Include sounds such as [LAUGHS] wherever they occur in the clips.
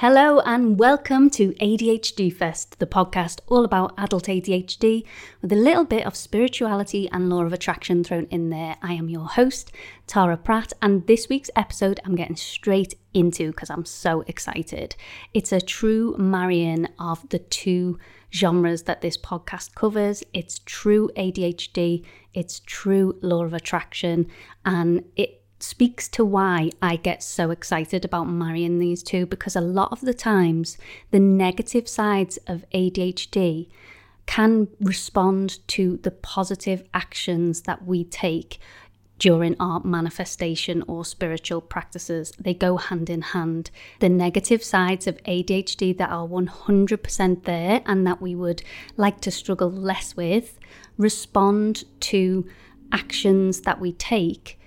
Hello and welcome to ADHD Fest, the podcast all about adult ADHD with a little bit of spirituality and law of attraction thrown in there. I am your host, Tara Pratt, and this week's episode I'm getting straight into because I'm so excited. It's a true marrying of the two genres that this podcast covers. It's true ADHD, it's true law of attraction, and it speaks to why I get so excited about marrying these two because a lot of the times the negative sides of ADHD can respond to the positive actions that we take during our manifestation or spiritual practices. They go hand in hand. The negative sides of ADHD that are 100% there and that we would like to struggle less with respond to actions that we take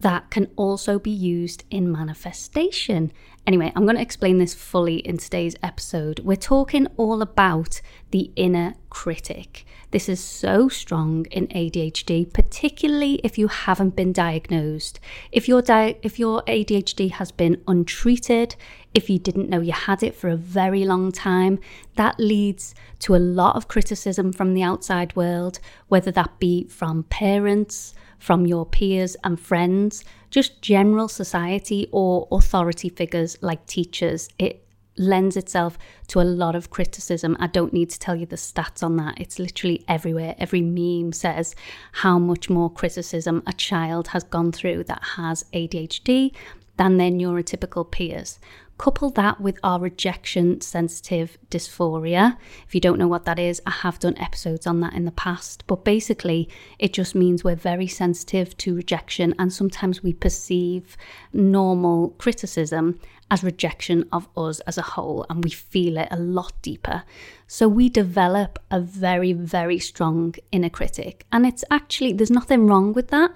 that can also be used in manifestation. Anyway, I'm going to explain this fully in today's episode. We're talking all about the inner critic. This is so strong in ADHD, particularly if you haven't been diagnosed. If your di- if your ADHD has been untreated, if you didn't know you had it for a very long time, that leads to a lot of criticism from the outside world, whether that be from parents, from your peers and friends, just general society or authority figures like teachers. It lends itself to a lot of criticism. I don't need to tell you the stats on that. It's literally everywhere. Every meme says how much more criticism a child has gone through that has ADHD than their neurotypical peers. Couple that with our rejection sensitive dysphoria. If you don't know what that is, I have done episodes on that in the past, but basically, it just means we're very sensitive to rejection and sometimes we perceive normal criticism as rejection of us as a whole and we feel it a lot deeper. So we develop a very, very strong inner critic, and it's actually, there's nothing wrong with that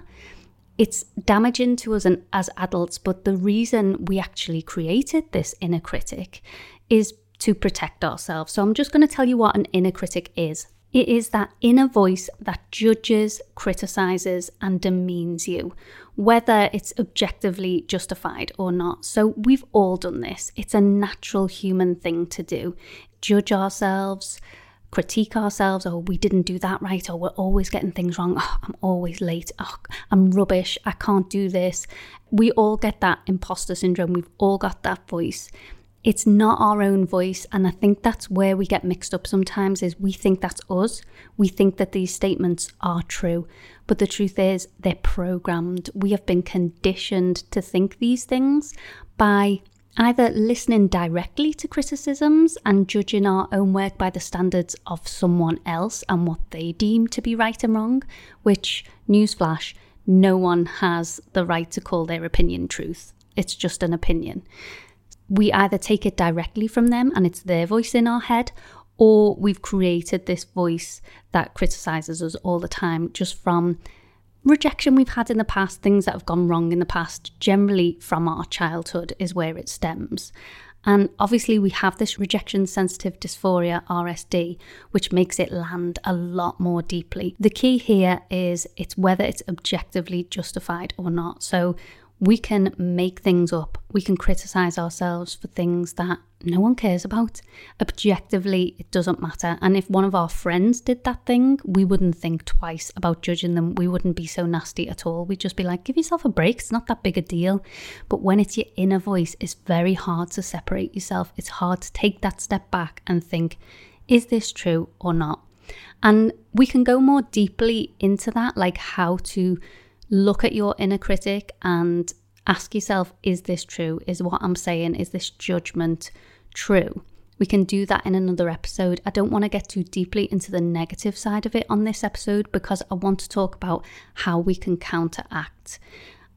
it's damaging to us and as adults, but the reason we actually created this inner critic is to protect ourselves. So I'm just going to tell you what an inner critic is. It is that inner voice that judges, criticizes, and demeans you, whether it's objectively justified or not. So we've all done this. It's a natural human thing to do. Judge ourselves, critique ourselves, oh, we didn't do that right, or we're always getting things wrong, oh, I'm always late, oh, I'm rubbish, I can't do this. We all get that imposter syndrome, we've all got that voice. It's not our own voice, and I think that's where we get mixed up sometimes is we think that's us. We think that these statements are true, but the truth is they're programmed. We have been conditioned to think these things by either listening directly to criticisms and judging our own work by the standards of someone else and what they deem to be right and wrong, which, newsflash, no one has the right to call their opinion truth. It's just an opinion. We either take it directly from them and it's their voice in our head, or we've created this voice that criticizes us all the time just from rejection we've had in the past, things that have gone wrong in the past, generally from our childhood, is where it stems. And obviously, we have this rejection sensitive dysphoria, RSD, which makes it land a lot more deeply. The key here is it's whether it's objectively justified or not. So, we can make things up. We can criticize ourselves for things that no one cares about. Objectively, it doesn't matter. And if one of our friends did that thing, we wouldn't think twice about judging them. We wouldn't be so nasty at all. We'd just be like, give yourself a break. It's not that big a deal. But when it's your inner voice, it's very hard to separate yourself. It's hard to take that step back and think, is this true or not? And we can go more deeply into that, like how to look at your inner critic and ask yourself is this true? Is what I'm saying, is this judgment true? We can do that in another episode. I don't want to get too deeply into the negative side of it on this episode because I want to talk about how we can counteract.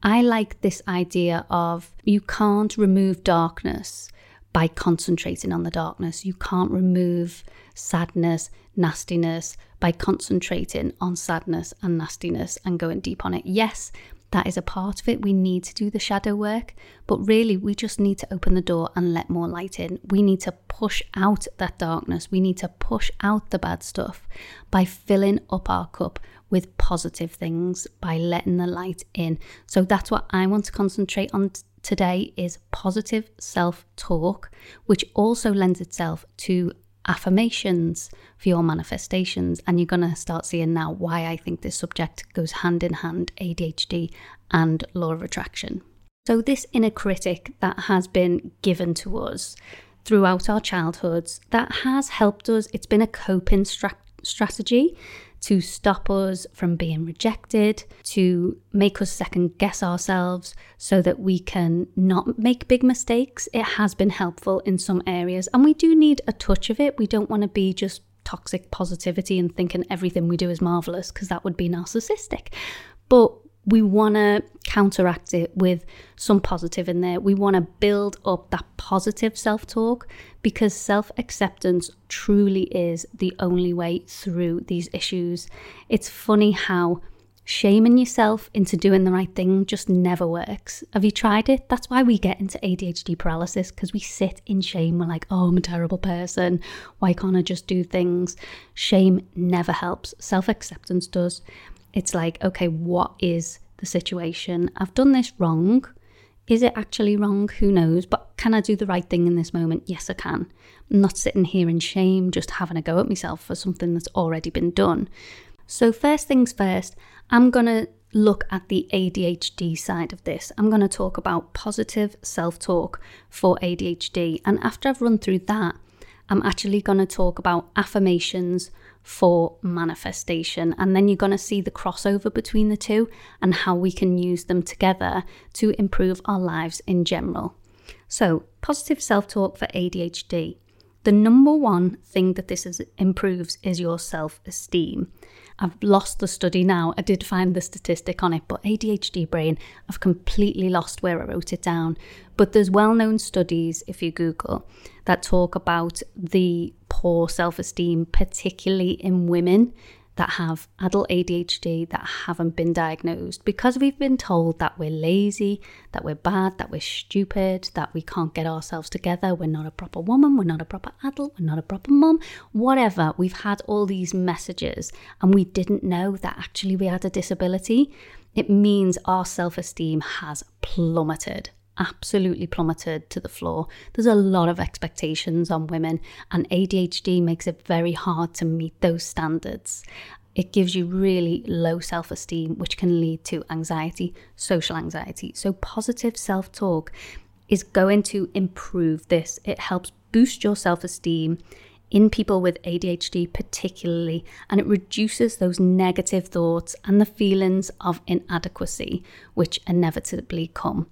I like this idea of you can't remove darkness by concentrating on the darkness. You can't remove sadness, nastiness by concentrating on sadness and nastiness and going deep on it. Yes, that is a part of it. We need to do the shadow work, but really, we just need to open the door and let more light in. We need to push out that darkness. We need to push out the bad stuff by filling up our cup with positive things, by letting the light in. So, that's what I want to concentrate on today is positive self talk, which also lends itself to affirmations for your manifestations. And you're going to start seeing now why I think this subject goes hand in hand ADHD and law of attraction. So, this inner critic that has been given to us throughout our childhoods that has helped us, it's been a coping stra- strategy to stop us from being rejected, to make us second guess ourselves so that we can not make big mistakes. It has been helpful in some areas, and we do need a touch of it. We don't want to be just toxic positivity and thinking everything we do is marvelous because that would be narcissistic. But we want to counteract it with some positive in there. We want to build up that positive self talk because self acceptance truly is the only way through these issues. It's funny how shaming yourself into doing the right thing just never works. Have you tried it? That's why we get into ADHD paralysis because we sit in shame. We're like, oh, I'm a terrible person. Why can't I just do things? Shame never helps, self acceptance does. It's like, okay, what is the situation? I've done this wrong. Is it actually wrong? Who knows? But can I do the right thing in this moment? Yes, I can. I'm not sitting here in shame, just having a go at myself for something that's already been done. So, first things first, I'm going to look at the ADHD side of this. I'm going to talk about positive self talk for ADHD. And after I've run through that, I'm actually going to talk about affirmations for manifestation. And then you're going to see the crossover between the two and how we can use them together to improve our lives in general. So, positive self talk for ADHD. The number one thing that this is, improves is your self esteem. I've lost the study now. I did find the statistic on it, but ADHD brain, I've completely lost where I wrote it down. But there's well known studies, if you Google, that talk about the poor self esteem, particularly in women that have adult ADHD that haven't been diagnosed because we've been told that we're lazy, that we're bad, that we're stupid, that we can't get ourselves together, we're not a proper woman, we're not a proper adult, we're not a proper mum, whatever. We've had all these messages and we didn't know that actually we had a disability. It means our self esteem has plummeted absolutely plummeted to the floor. There's a lot of expectations on women, and ADHD makes it very hard to meet those standards. It gives you really low self esteem, which can lead to anxiety, social anxiety. So, positive self talk is going to improve this. It helps boost your self esteem in people with ADHD, particularly, and it reduces those negative thoughts and the feelings of inadequacy, which inevitably come.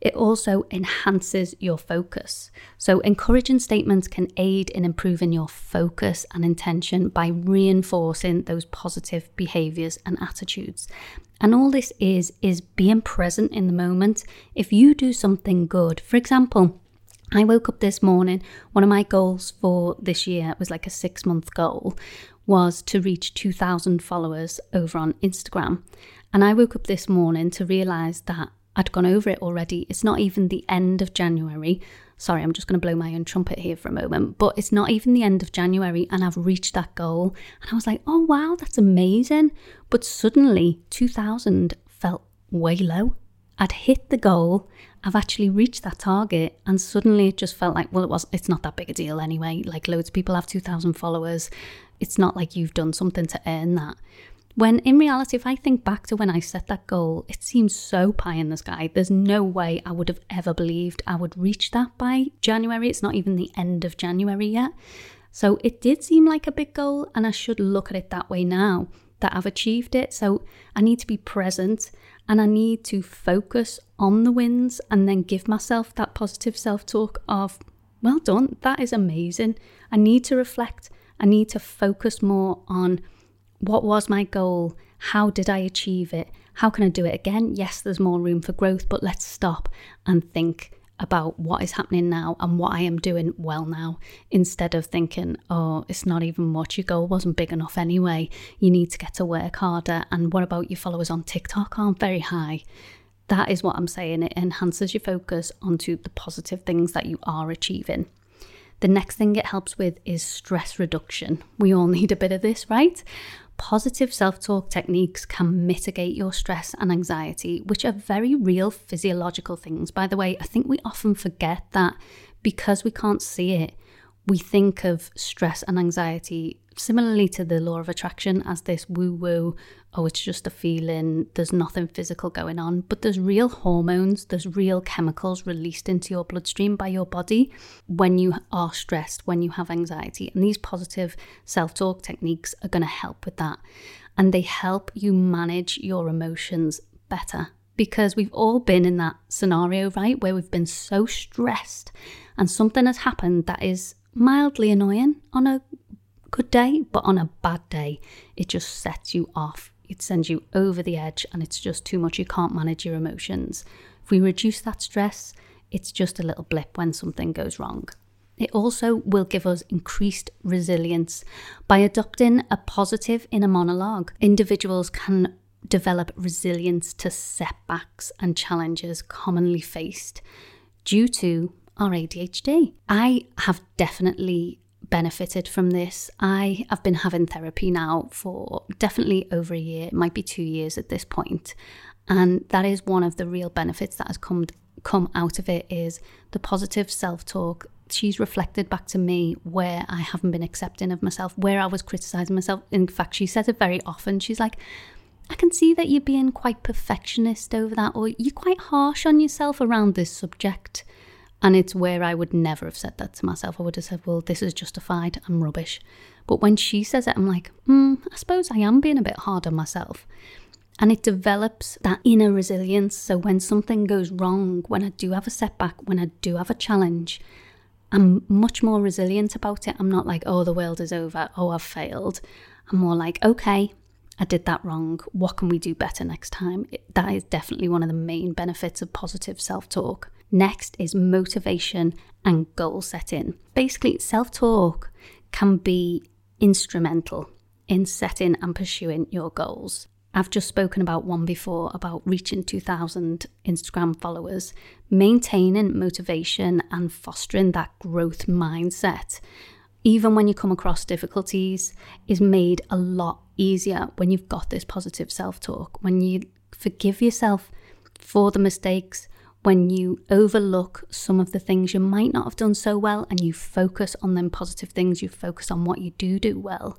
It also enhances your focus. So, encouraging statements can aid in improving your focus and intention by reinforcing those positive behaviors and attitudes. And all this is, is being present in the moment. If you do something good, for example, I woke up this morning, one of my goals for this year was like a six month goal, was to reach 2,000 followers over on Instagram. And I woke up this morning to realize that I'd gone over it already. It's not even the end of January. Sorry, I'm just going to blow my own trumpet here for a moment, but it's not even the end of January and I've reached that goal. And I was like, oh wow, that's amazing. But suddenly 2000 felt way low. I'd hit the goal, I've actually reached that target, and suddenly it just felt like, well, it was it's not that big a deal anyway. Like loads of people have 2000 followers. It's not like you've done something to earn that. When in reality, if I think back to when I set that goal, it seems so pie in the sky. There's no way I would have ever believed I would reach that by January. It's not even the end of January yet. So it did seem like a big goal, and I should look at it that way now that I've achieved it. So I need to be present and I need to focus on the wins and then give myself that positive self talk of, well done, that is amazing. I need to reflect, I need to focus more on what was my goal? How did I achieve it? How can I do it again? Yes, there's more room for growth, but let's stop and think about what is happening now and what I am doing well now instead of thinking, oh, it's not even much. Your goal wasn't big enough anyway. You need to get to work harder. And what about your followers on TikTok aren't very high? That is what I'm saying. It enhances your focus onto the positive things that you are achieving. The next thing it helps with is stress reduction. We all [LAUGHS] need a bit of this, right? Positive self talk techniques can mitigate your stress and anxiety, which are very real physiological things. By the way, I think we often forget that because we can't see it, we think of stress and anxiety similarly to the law of attraction as this woo woo, oh, it's just a feeling, there's nothing physical going on. But there's real hormones, there's real chemicals released into your bloodstream by your body when you are stressed, when you have anxiety. And these positive self talk techniques are going to help with that. And they help you manage your emotions better because we've all been in that scenario, right? Where we've been so stressed and something has happened that is mildly annoying on a good day, but on a bad day, it just sets you off. It sends you over the edge and it's just too much. You can't manage your emotions. If we reduce that stress, it's just a little blip when something goes wrong. It also will give us increased resilience. By adopting a positive inner monologue, individuals can develop resilience to setbacks and challenges commonly faced due to our ADHD. I have definitely benefited from this. I have been having therapy now for definitely over a year, it might be two years at this point. And that is one of the real benefits that has come come out of it is the positive self-talk. She's reflected back to me where I haven't been accepting of myself, where I was criticizing myself. In fact, she says it very often. She's like, I can see that you're being quite perfectionist over that, or you're quite harsh on yourself around this subject. And it's where I would never have said that to myself. I would have said, well, this is justified. I'm rubbish. But when she says it, I'm like, hmm, I suppose I am being a bit hard on myself. And it develops that inner resilience. So when something goes wrong, when I do have a setback, when I do have a challenge, I'm much more resilient about it. I'm not like, oh, the world is over. Oh, I've failed. I'm more like, okay, I did that wrong. What can we do better next time? That is definitely one of the main benefits of positive self talk. Next is motivation and goal setting. Basically, self talk can be instrumental in setting and pursuing your goals. I've just spoken about one before about reaching 2,000 Instagram followers, maintaining motivation and fostering that growth mindset, even when you come across difficulties, is made a lot easier when you've got this positive self talk, when you forgive yourself for the mistakes, when you overlook some of the things you might not have done so well and you focus on them positive things, you focus on what you do do well,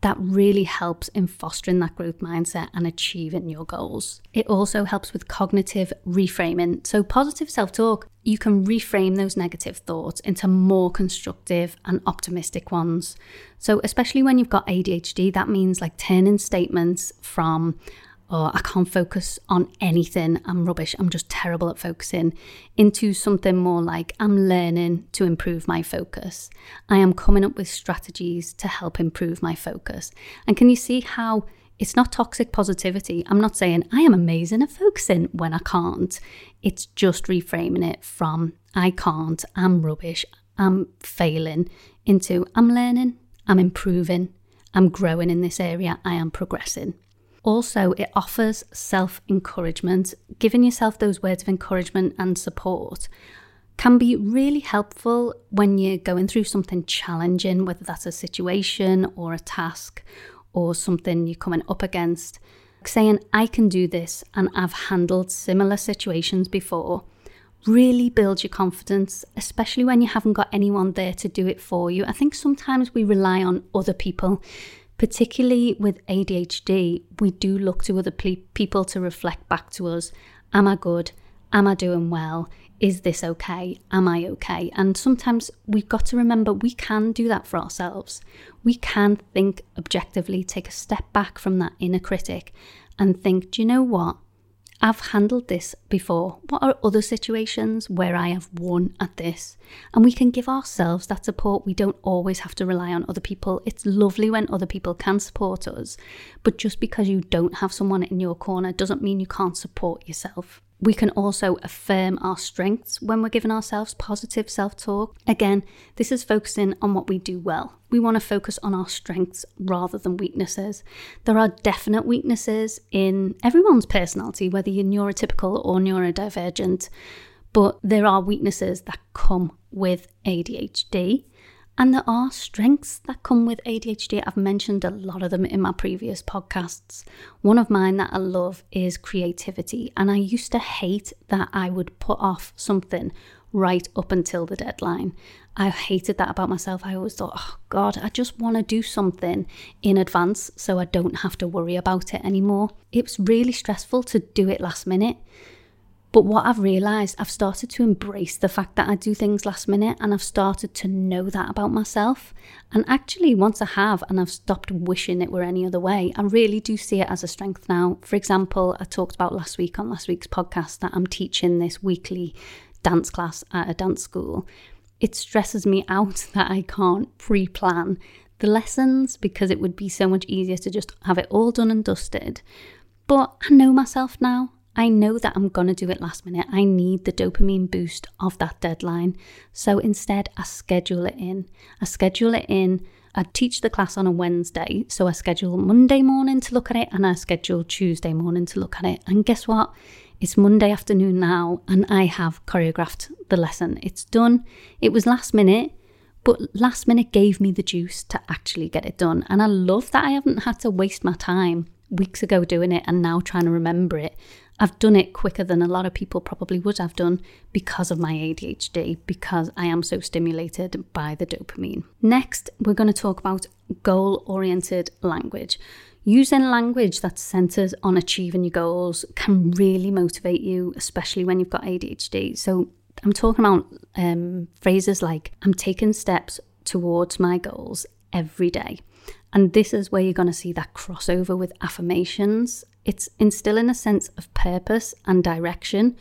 that really helps in fostering that growth mindset and achieving your goals. It also helps with cognitive reframing. So, positive self talk, you can reframe those negative thoughts into more constructive and optimistic ones. So, especially when you've got ADHD, that means like turning statements from, or I can't focus on anything, I'm rubbish, I'm just terrible at focusing, into something more like I'm learning to improve my focus. I am coming up with strategies to help improve my focus. And can you see how it's not toxic positivity? I'm not saying I am amazing at focusing when I can't. It's just reframing it from I can't, I'm rubbish, I'm failing, into I'm learning, I'm improving, I'm growing in this area, I am progressing. Also, it offers self encouragement. Giving yourself those words of encouragement and support can be really helpful when you're going through something challenging, whether that's a situation or a task or something you're coming up against. Saying, I can do this and I've handled similar situations before really builds your confidence, especially when you haven't got anyone there to do it for you. I think sometimes we rely on other people particularly with ADHD, we do look to other pe- people to reflect back to us Am I good? Am I doing well? Is this okay? Am I okay? And sometimes we've got to remember we can do that for ourselves. We can think objectively, take a step back from that inner critic and think, do you know what? I've handled this before. What are other situations where I have won at this? And we can give ourselves that support. We don't always have to rely on other people. It's lovely when other people can support us, but just because you don't have someone in your corner doesn't mean you can't support yourself. We can also affirm our strengths when we're giving ourselves positive self talk. Again, this is focusing on what we do well. We want to focus on our strengths rather than weaknesses. There are definite weaknesses in everyone's personality, whether you're neurotypical or neurodivergent, but there are weaknesses that come with ADHD. And there are strengths that come with ADHD. I've mentioned a lot of them in my previous podcasts. One of mine that I love is creativity. And I used to hate that I would put off something right up until the deadline. I hated that about myself. I always thought, oh God, I just want to do something in advance so I don't have to worry about it anymore. It was really stressful to do it last minute. But what I've realised, I've started to embrace the fact that I do things last minute and I've started to know that about myself. And actually, once I have and I've stopped wishing it were any other way, I really do see it as a strength now. For example, I talked about last week on last week's podcast that I'm teaching this weekly dance class at a dance school. It stresses me out [LAUGHS] that I can't pre plan the lessons because it would be so much easier to just have it all done and dusted. But I know myself now. I know that I'm going to do it last minute. I need the dopamine boost of that deadline. So instead, I schedule it in. I schedule it in. I teach the class on a Wednesday. So I schedule Monday morning to look at it and I schedule Tuesday morning to look at it. And guess what? It's Monday afternoon now and I have choreographed the lesson. It's done. It was last minute, but last minute gave me the juice to actually get it done. And I love that I haven't had to waste my time weeks ago doing it and now trying to remember it. I've done it quicker than a lot of people probably would have done because of my ADHD, because I am so stimulated by the dopamine. Next, we're going to talk about goal oriented language. Using language that centers on achieving your goals can really motivate you, especially when you've got ADHD. So, I'm talking about um, phrases like, I'm taking steps towards my goals every day. And this is where you're going to see that crossover with affirmations. It's instilling a sense of purpose and direction,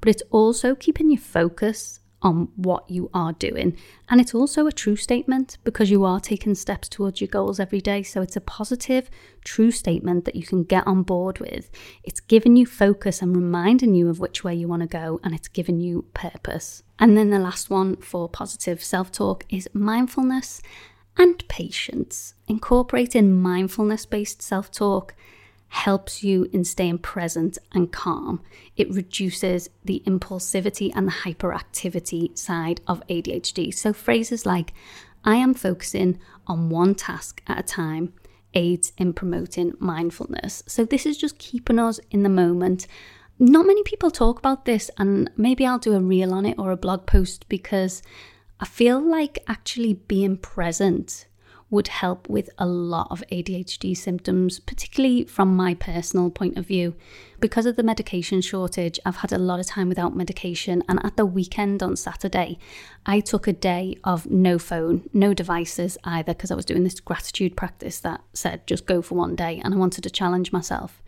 but it's also keeping you focus on what you are doing. And it's also a true statement because you are taking steps towards your goals every day. So it's a positive, true statement that you can get on board with. It's giving you focus and reminding you of which way you want to go, and it's giving you purpose. And then the last one for positive self talk is mindfulness and patience. Incorporating mindfulness based self talk helps you in staying present and calm. It reduces the impulsivity and the hyperactivity side of ADHD. So, phrases like, I am focusing on one task at a time aids in promoting mindfulness. So, this is just keeping us in the moment. Not many people talk about this, and maybe I'll do a reel on it or a blog post because I feel like actually being present would help with a lot of ADHD symptoms, particularly from my personal point of view. Because of the medication shortage, I've had a lot of time without medication, and at the weekend on Saturday, I took a day of no phone, no devices either, because I was doing this gratitude practice that said just go for one day, and I wanted to challenge myself.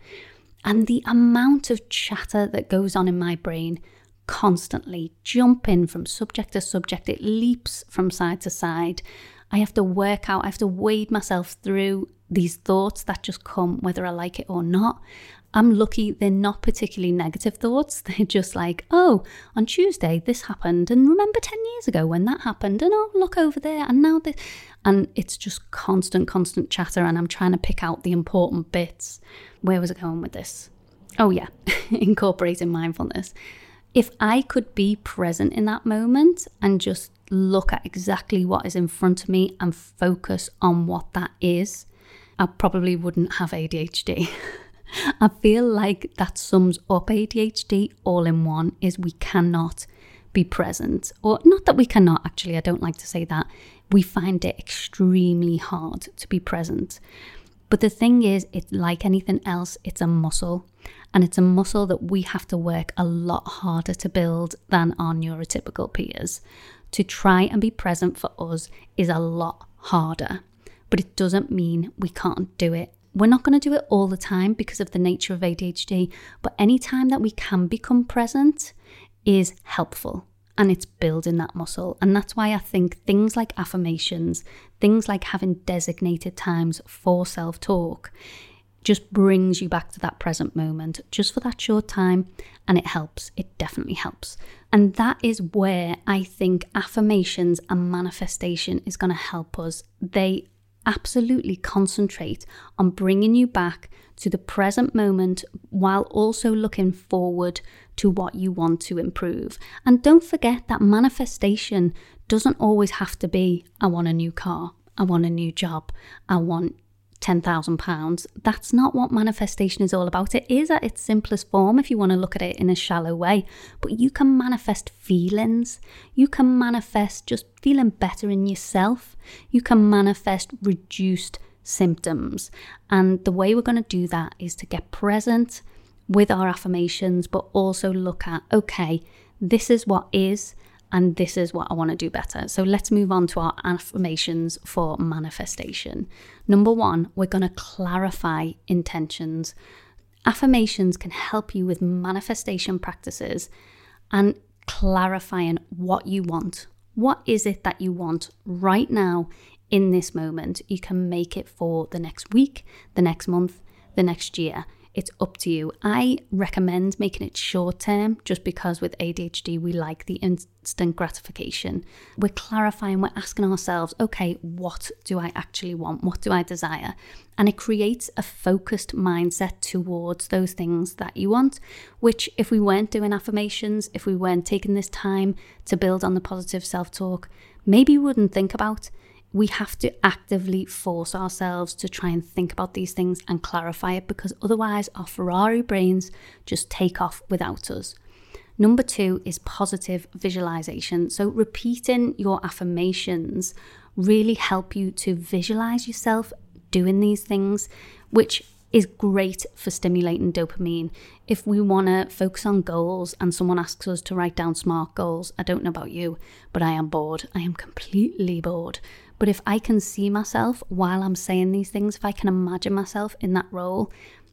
And the amount of chatter that goes on in my brain constantly jumping from subject to subject. It leaps from side to side. I have to work out, I have to wade myself through these thoughts that just come whether I like it or not. I'm lucky they're not particularly negative thoughts. [LAUGHS] They're just like, oh, on Tuesday this happened, and remember 10 years ago when that happened, and oh, look over there, and now this. And it's just constant, constant chatter, and I'm trying to pick out the important bits. Where was I going with this? Oh, yeah, [LAUGHS] incorporating mindfulness if I could be present in that moment and just look at exactly what is in front of me and focus on what that is, I probably wouldn't have ADHD. [LAUGHS] I feel like that sums up ADHD all in one is we cannot be present or not that we cannot actually I don't like to say that we find it extremely hard to be present but the thing is it's like anything else it's a muscle and it's a muscle that we have to work a lot harder to build than our neurotypical peers. To try and be present for us is a lot harder, but it doesn't mean we can't do it. We're not going to do it all the time because of the nature of ADHD, but any time that we can become present is helpful and it's building that muscle. And that's why I think things like affirmations, things like having designated times for self talk, just brings you back to that present moment just for that short time and it helps. It definitely helps. And that is where I think affirmations and manifestation is going to help us. They absolutely concentrate on bringing you back to the present moment while also looking forward to what you want to improve. And don't forget that manifestation doesn't always have to be I want a new car, I want a new job, I want £10,000. That's not what manifestation is all about. It is at its simplest form if you want to look at it in a shallow way, but you can manifest feelings. You can manifest just feeling better in yourself. You can manifest reduced symptoms. And the way we're going to do that is to get present with our affirmations, but also look at okay, this is what is, and this is what I want to do better. So let's move on to our affirmations for manifestation. Number one, we're going to clarify intentions. Affirmations can help you with manifestation practices and clarifying what you want. What is it that you want right now in this moment? You can make it for the next week, the next month, the next year. It's up to you. I recommend making it short term just because with ADHD we like the instant gratification. We're clarifying, we're asking ourselves, okay, what do I actually want? What do I desire? And it creates a focused mindset towards those things that you want, which, if we weren't doing affirmations, if we weren't taking this time to build on the positive self talk, maybe we wouldn't think about we have to actively force ourselves to try and think about these things and clarify it because otherwise our Ferrari brains just take off without us. Number two is positive visualization. So, repeating your affirmations really help you to visualize yourself doing these things, which is great for stimulating dopamine. If we want to focus on goals and someone asks us to write down SMART goals, I don't know about you, but I am bored. I am completely bored. But if I can see myself while I'm saying these things, if I can imagine myself in that role,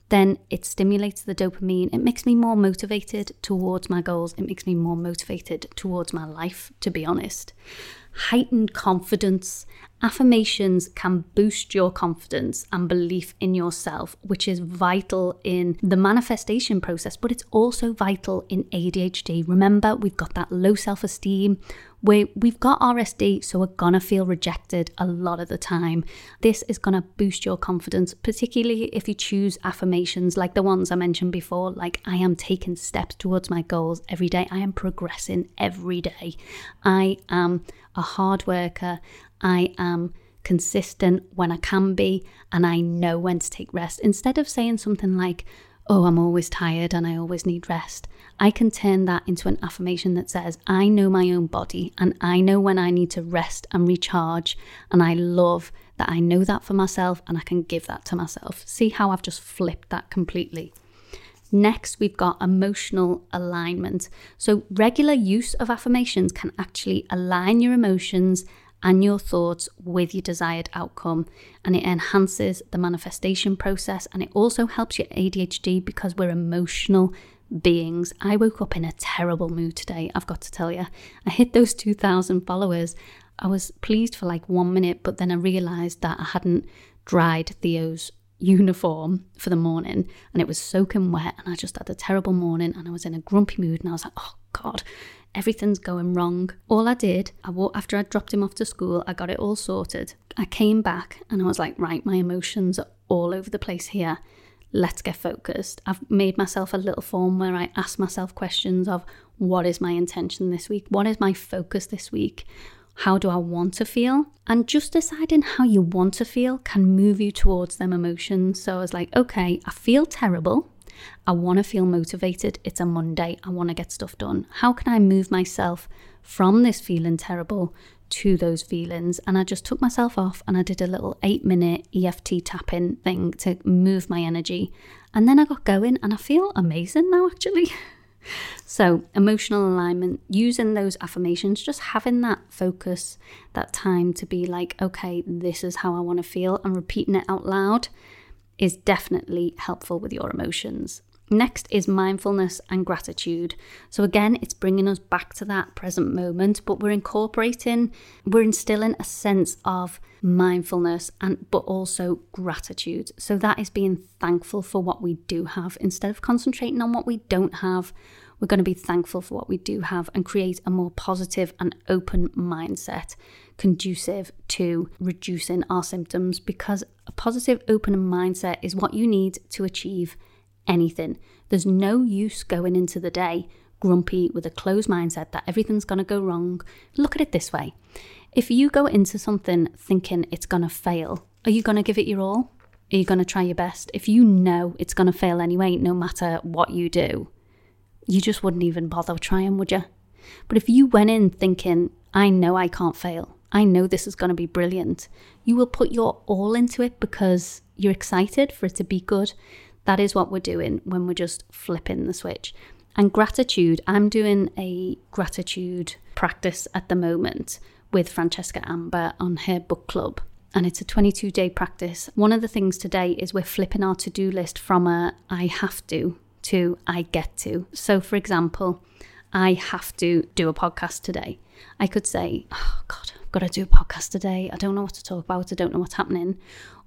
then it stimulates the dopamine. It makes me more motivated towards my goals. It makes me more motivated towards my life, to be honest. Heightened confidence. Affirmations can boost your confidence and belief in yourself, which is vital in the manifestation process, but it's also vital in ADHD. Remember, we've got that low self esteem we, we've got RSD, so we're gonna feel rejected a lot of the time. This is gonna boost your confidence, particularly if you choose affirmations like the ones I mentioned before, like I am taking steps towards my goals every day, I am progressing every day, I am a hard worker, I am consistent when I can be, and I know when to take rest. Instead of saying something like, oh, I'm always tired and I always need rest, I can turn that into an affirmation that says, I know my own body and I know when I need to rest and recharge. And I love that I know that for myself and I can give that to myself. See how I've just flipped that completely. Next, we've got emotional alignment. So, regular use of affirmations can actually align your emotions and your thoughts with your desired outcome. And it enhances the manifestation process and it also helps your ADHD because we're emotional beings. I woke up in a terrible mood today, I've got to tell you. I hit those 2,000 followers. I was pleased for like one minute, but then I realised that I hadn't dried Theo's uniform for the morning and it was soaking wet and I just had a terrible morning and I was in a grumpy mood and I was like, oh God, everything's going wrong. All I did, I walked, after I dropped him off to school, I got it all sorted. I came back and I was like, right, my emotions are all over the place here let's get focused. I've made myself a little form where I ask myself questions of what is my intention this week? What is my focus this week? How do I want to feel? And just deciding how you want to feel can move you towards them emotions. So I was like, okay, I feel terrible. I want to feel motivated. It's a Monday. I want to get stuff done. How can I move myself from this feeling terrible to those feelings. And I just took myself off and I did a little eight minute EFT tapping thing to move my energy. And then I got going and I feel amazing now, actually. [LAUGHS] so, emotional alignment, using those affirmations, just having that focus, that time to be like, okay, this is how I want to feel, and repeating it out loud is definitely helpful with your emotions. Next is mindfulness and gratitude. So, again, it's bringing us back to that present moment, but we're incorporating, we're instilling a sense of mindfulness and but also gratitude. So, that is being thankful for what we do have instead of concentrating on what we don't have. We're going to be thankful for what we do have and create a more positive and open mindset conducive to reducing our symptoms because a positive, open mindset is what you need to achieve anything. There's no use going into the day grumpy, with a closed mindset that everything's going to go wrong, look at it this way. If you go into something thinking it's going to fail, are you going to give it your all? Are you going to try your best? If you know it's going to fail anyway, no matter what you do, you just wouldn't even bother trying, would you? But if you went in thinking, I know I can't fail, I know this is going to be brilliant, you will put your all into it because you're excited for it to be good. That is what we're doing when we're just flipping the switch. And gratitude, I'm doing a gratitude practice at the moment with Francesca Amber on her book club. And it's a 22 day practice. One of the things today is we're flipping our to do list from a I have to to I get to. So, for example, I have to do a podcast today. I could say, Oh, God, I've got to do a podcast today. I don't know what to talk about. I don't know what's happening.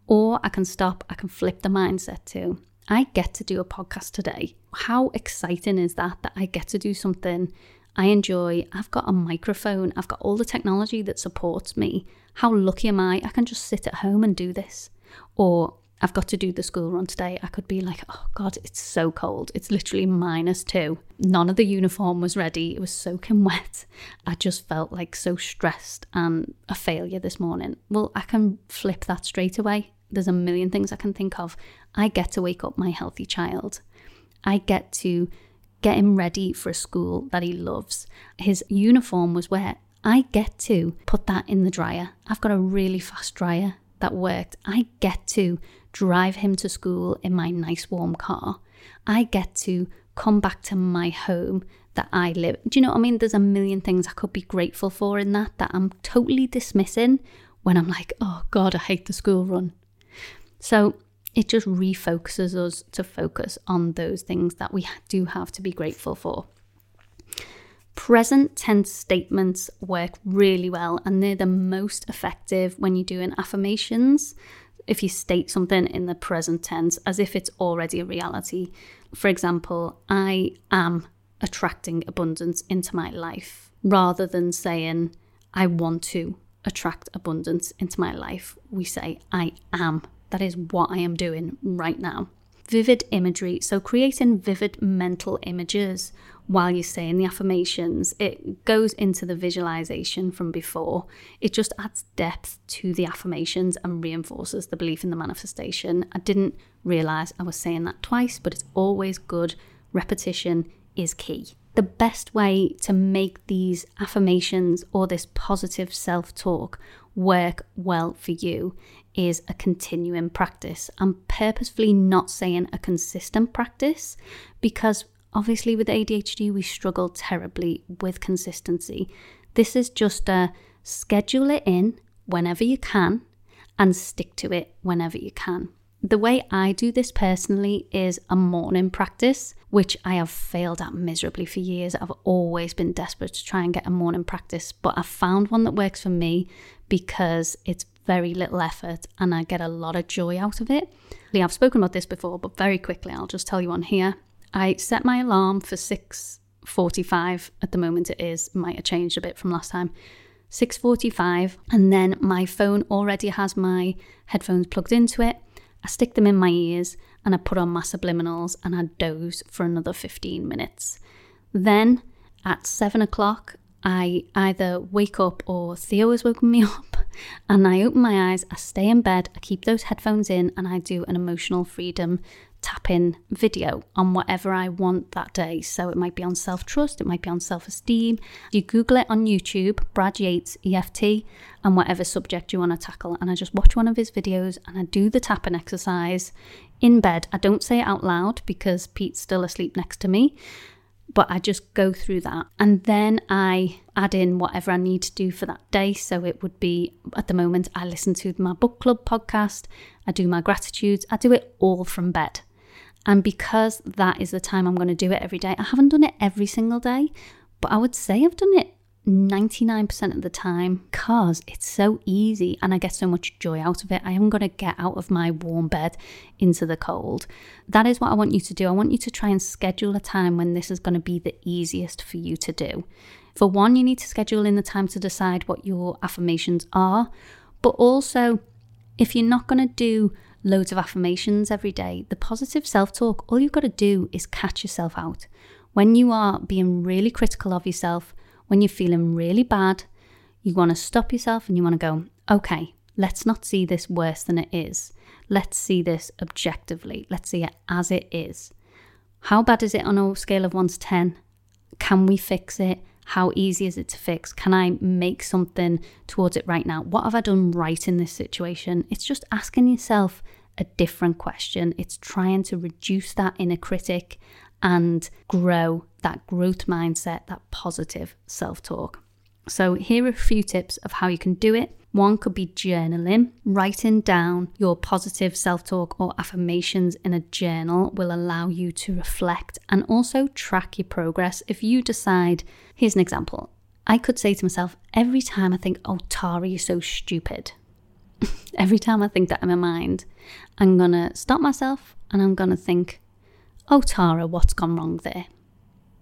Or I can stop, I can flip the mindset to, I get to do a podcast today. How exciting is that? That I get to do something I enjoy. I've got a microphone, I've got all the technology that supports me. How lucky am I? I can just sit at home and do this. Or I've got to do the school run today. I could be like, oh God, it's so cold. It's literally minus two. None of the uniform was ready. It was soaking [LAUGHS] wet. I just felt like so stressed and a failure this morning. Well, I can flip that straight away. There's a million things I can think of. I get to wake up my healthy child. I get to get him ready for a school that he loves. His uniform was wet. I get to put that in the dryer. I've got a really fast dryer that worked. I get to drive him to school in my nice warm car. I get to come back to my home that I live. Do you know what I mean? There's a million things I could be grateful for in that that I'm totally dismissing when I'm like, oh God, I hate the school run. So it just refocuses us to focus on those things that we do have to be grateful for. Present tense statements work really well and they're the most effective when you're doing affirmations. If you state something in the present tense as if it's already a reality. For example, I am attracting abundance into my life rather than saying, I want to attract abundance into my life. We say, I am that is what I am doing right now. Vivid imagery. So, creating vivid mental images while you're saying the affirmations, it goes into the visualization from before. It just adds depth to the affirmations and reinforces the belief in the manifestation. I didn't realize I was saying that twice, but it's always good. Repetition is key. The best way to make these affirmations or this positive self talk work well for you is a continuing practice. I'm purposefully not saying a consistent practice because obviously with ADHD we struggle terribly with consistency. This is just a schedule it in whenever you can and stick to it whenever you can. The way I do this personally is a morning practice, which I have failed at miserably for years. I've always been desperate to try and get a morning practice, but I found one that works for me because it's very little effort and I get a lot of joy out of it. I've spoken about this before, but very quickly I'll just tell you on here. I set my alarm for 6:45 at the moment it is, might have changed a bit from last time. 6:45 and then my phone already has my headphones plugged into it. I stick them in my ears and I put on my subliminals and I doze for another 15 minutes. Then at seven o'clock, I either wake up or Theo has woken me [LAUGHS] up and I open my eyes, I stay in bed, I keep those headphones in, and I do an emotional freedom tap in video on whatever I want that day. So it might be on self trust, it might be on self esteem. You Google it on YouTube, Brad Yates EFT, and whatever subject you want to tackle. And I just watch one of his videos and I do the tapping exercise in bed. I don't say it out loud because Pete's still asleep next to me but I just go through that and then I add in whatever I need to do for that day. So it would be at the moment, I listen to my book club podcast, I do my gratitudes, I do it all from bed. And because that is the time I'm going to do it every day, I haven't done it every single day, but I would say I've done it 99% of the time because it's so easy and I get so much joy out of it. I am going to get out of my warm bed into the cold. That is what I want you to do. I want you to try and schedule a time when this is going to be the easiest for you to do. For one, you need to schedule in the time to decide what your affirmations are, but also if you're not going to do loads of affirmations every day, the positive self talk, all you've got to do is catch yourself out When you are being really critical of yourself, when you're feeling really bad, you want to stop yourself and you want to go, okay, let's not see this worse than it is. Let's see this objectively. Let's see it as it is. How bad is it on a scale of 1 to 10? Can we fix it? How easy is it to fix? Can I make something towards it right now? What have I done right in this situation? It's just asking yourself a different question. It's trying to reduce that inner critic and grow that growth mindset, that positive self talk. So, here are a few tips of how you can do it. One could be journaling. Writing down your positive self talk or affirmations in a journal will allow you to reflect and also track your progress. If you decide, here's an example I could say to myself, every time I think, oh, Tara, you're so stupid, [LAUGHS] every time I think that in my mind, I'm going to stop myself and I'm going to think, oh, Tara, what's gone wrong there?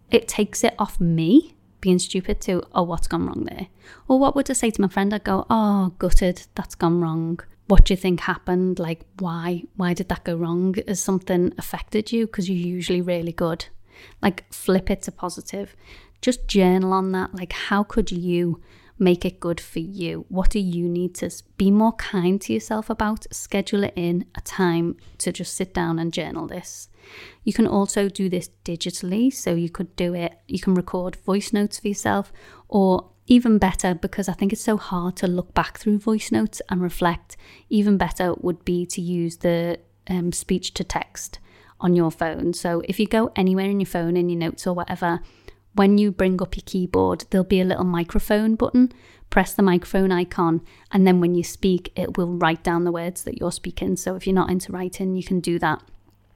It takes it off me being stupid to, oh, what's gone wrong there? Or what would I say to my friend? I'd go, oh, gutted, that's gone wrong. What do you think happened? Like, why? Why did that go wrong? Has something affected you? Because you're usually really good. Like, flip it to positive. Just journal on that. Like, how could you make it good for you? What do you need to be more kind to yourself about? Schedule it in a time to just sit down and journal this. You can also do this digitally, so you could do it, you can record voice notes for yourself, or even better, because I think it's so hard to look back through voice notes and reflect, even better would be to use the um, speech to text on your phone. So if you go anywhere in your phone, in your notes or whatever, when you bring up your keyboard, there'll be a little microphone button. Press the microphone icon, and then when you speak, it will write down the words that you're speaking. So if you're not into writing, you can do that.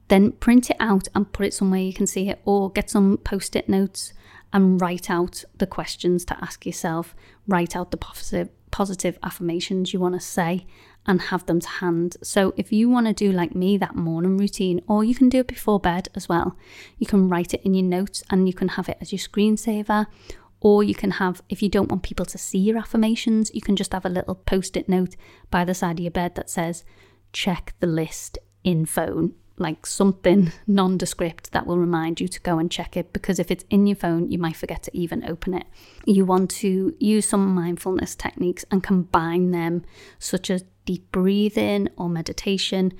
Then print it out and put it somewhere you can see it, or get some post it notes and write out the questions to ask yourself. Write out the positive, positive affirmations you want to say and have them to hand. So if you want to do like me that morning routine, or you can do it before bed as well, you can write it in your notes and you can have it as your screensaver. Or you can have, if you don't want people to see your affirmations, you can just have a little post it note by the side of your bed that says, check the list in phone like something nondescript that will remind you to go and check it because if it's in your phone, you might forget to even open it. You want to use some mindfulness techniques and combine them, such as deep breathing or meditation,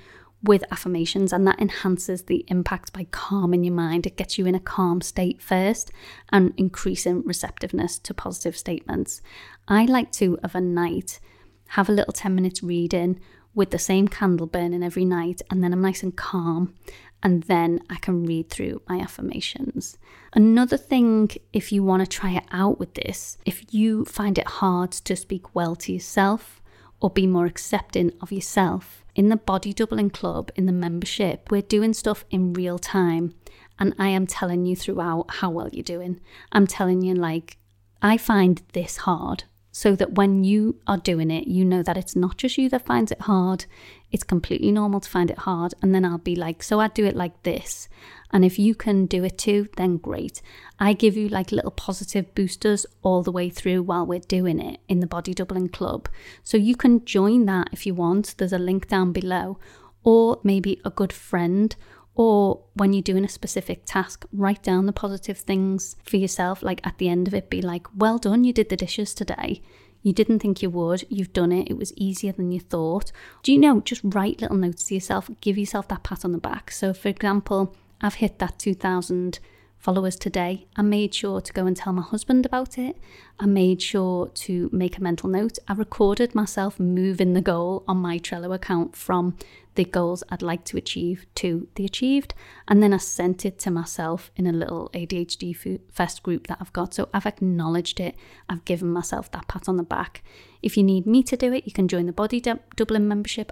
with affirmations, and that enhances the impact by calming your mind. It gets you in a calm state first and increasing receptiveness to positive statements. I like to, of a night, have a little 10 minutes reading with the same candle burning every night, and then I'm nice and calm, and then I can read through my affirmations. Another thing, if you want to try it out with this, if you find it hard to speak well to yourself or be more accepting of yourself, in the Body Doubling Club, in the membership, we're doing stuff in real time. And I am telling you throughout how well you're doing. I'm telling you, like, I find this hard so that when you are doing it, you know that it's not just you that finds it hard. It's completely normal to find it hard. And then I'll be like, so I do it like this. And if you can do it too, then great. I give you like little positive boosters all the way through while we're doing it in the Body Doubling Club. So you can join that if you want. There's a link down below. Or maybe a good friend or when you're doing a specific task, write down the positive things for yourself. Like at the end of it, be like, well done, you did the dishes today. You didn't think you would, you've done it, it was easier than you thought. Do you know, just write little notes to yourself, give yourself that pat on the back. So, for example, I've hit that 2000 followers today. I made sure to go and tell my husband about it. I made sure to make a mental note. I recorded myself moving the goal on my Trello account from the goals I'd like to achieve to the achieved. And then I sent it to myself in a little ADHD Fest group that I've got. So I've acknowledged it. I've given myself that pat on the back. If you need me to do it, you can join the Body Doubling membership.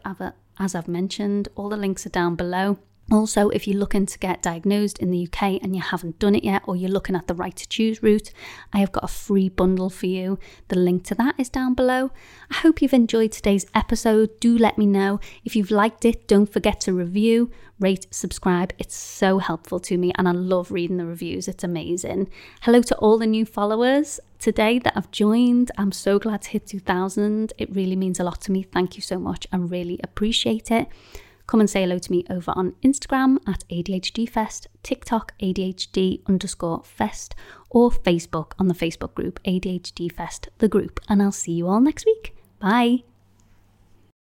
As I've mentioned, all the links are down below. Also, if you're looking to get diagnosed in the UK and you haven't done it yet, or you're looking at the right to choose route, I have got a free bundle for you. The link to that is down below. I hope you've enjoyed today's episode. Do let me know. If you've liked it, don't forget to review, rate, subscribe. It's so helpful to me, and I love reading the reviews. It's amazing. Hello to all the new followers today that I've joined. I'm so glad to hit 2000. It really means a lot to me. Thank you so much. I really appreciate it. Come and say hello to me over on Instagram at ADHD Fest, TikTok ADHD underscore Fest, or Facebook on the Facebook group ADHD Fest, the group. And I'll see you all next week. Bye.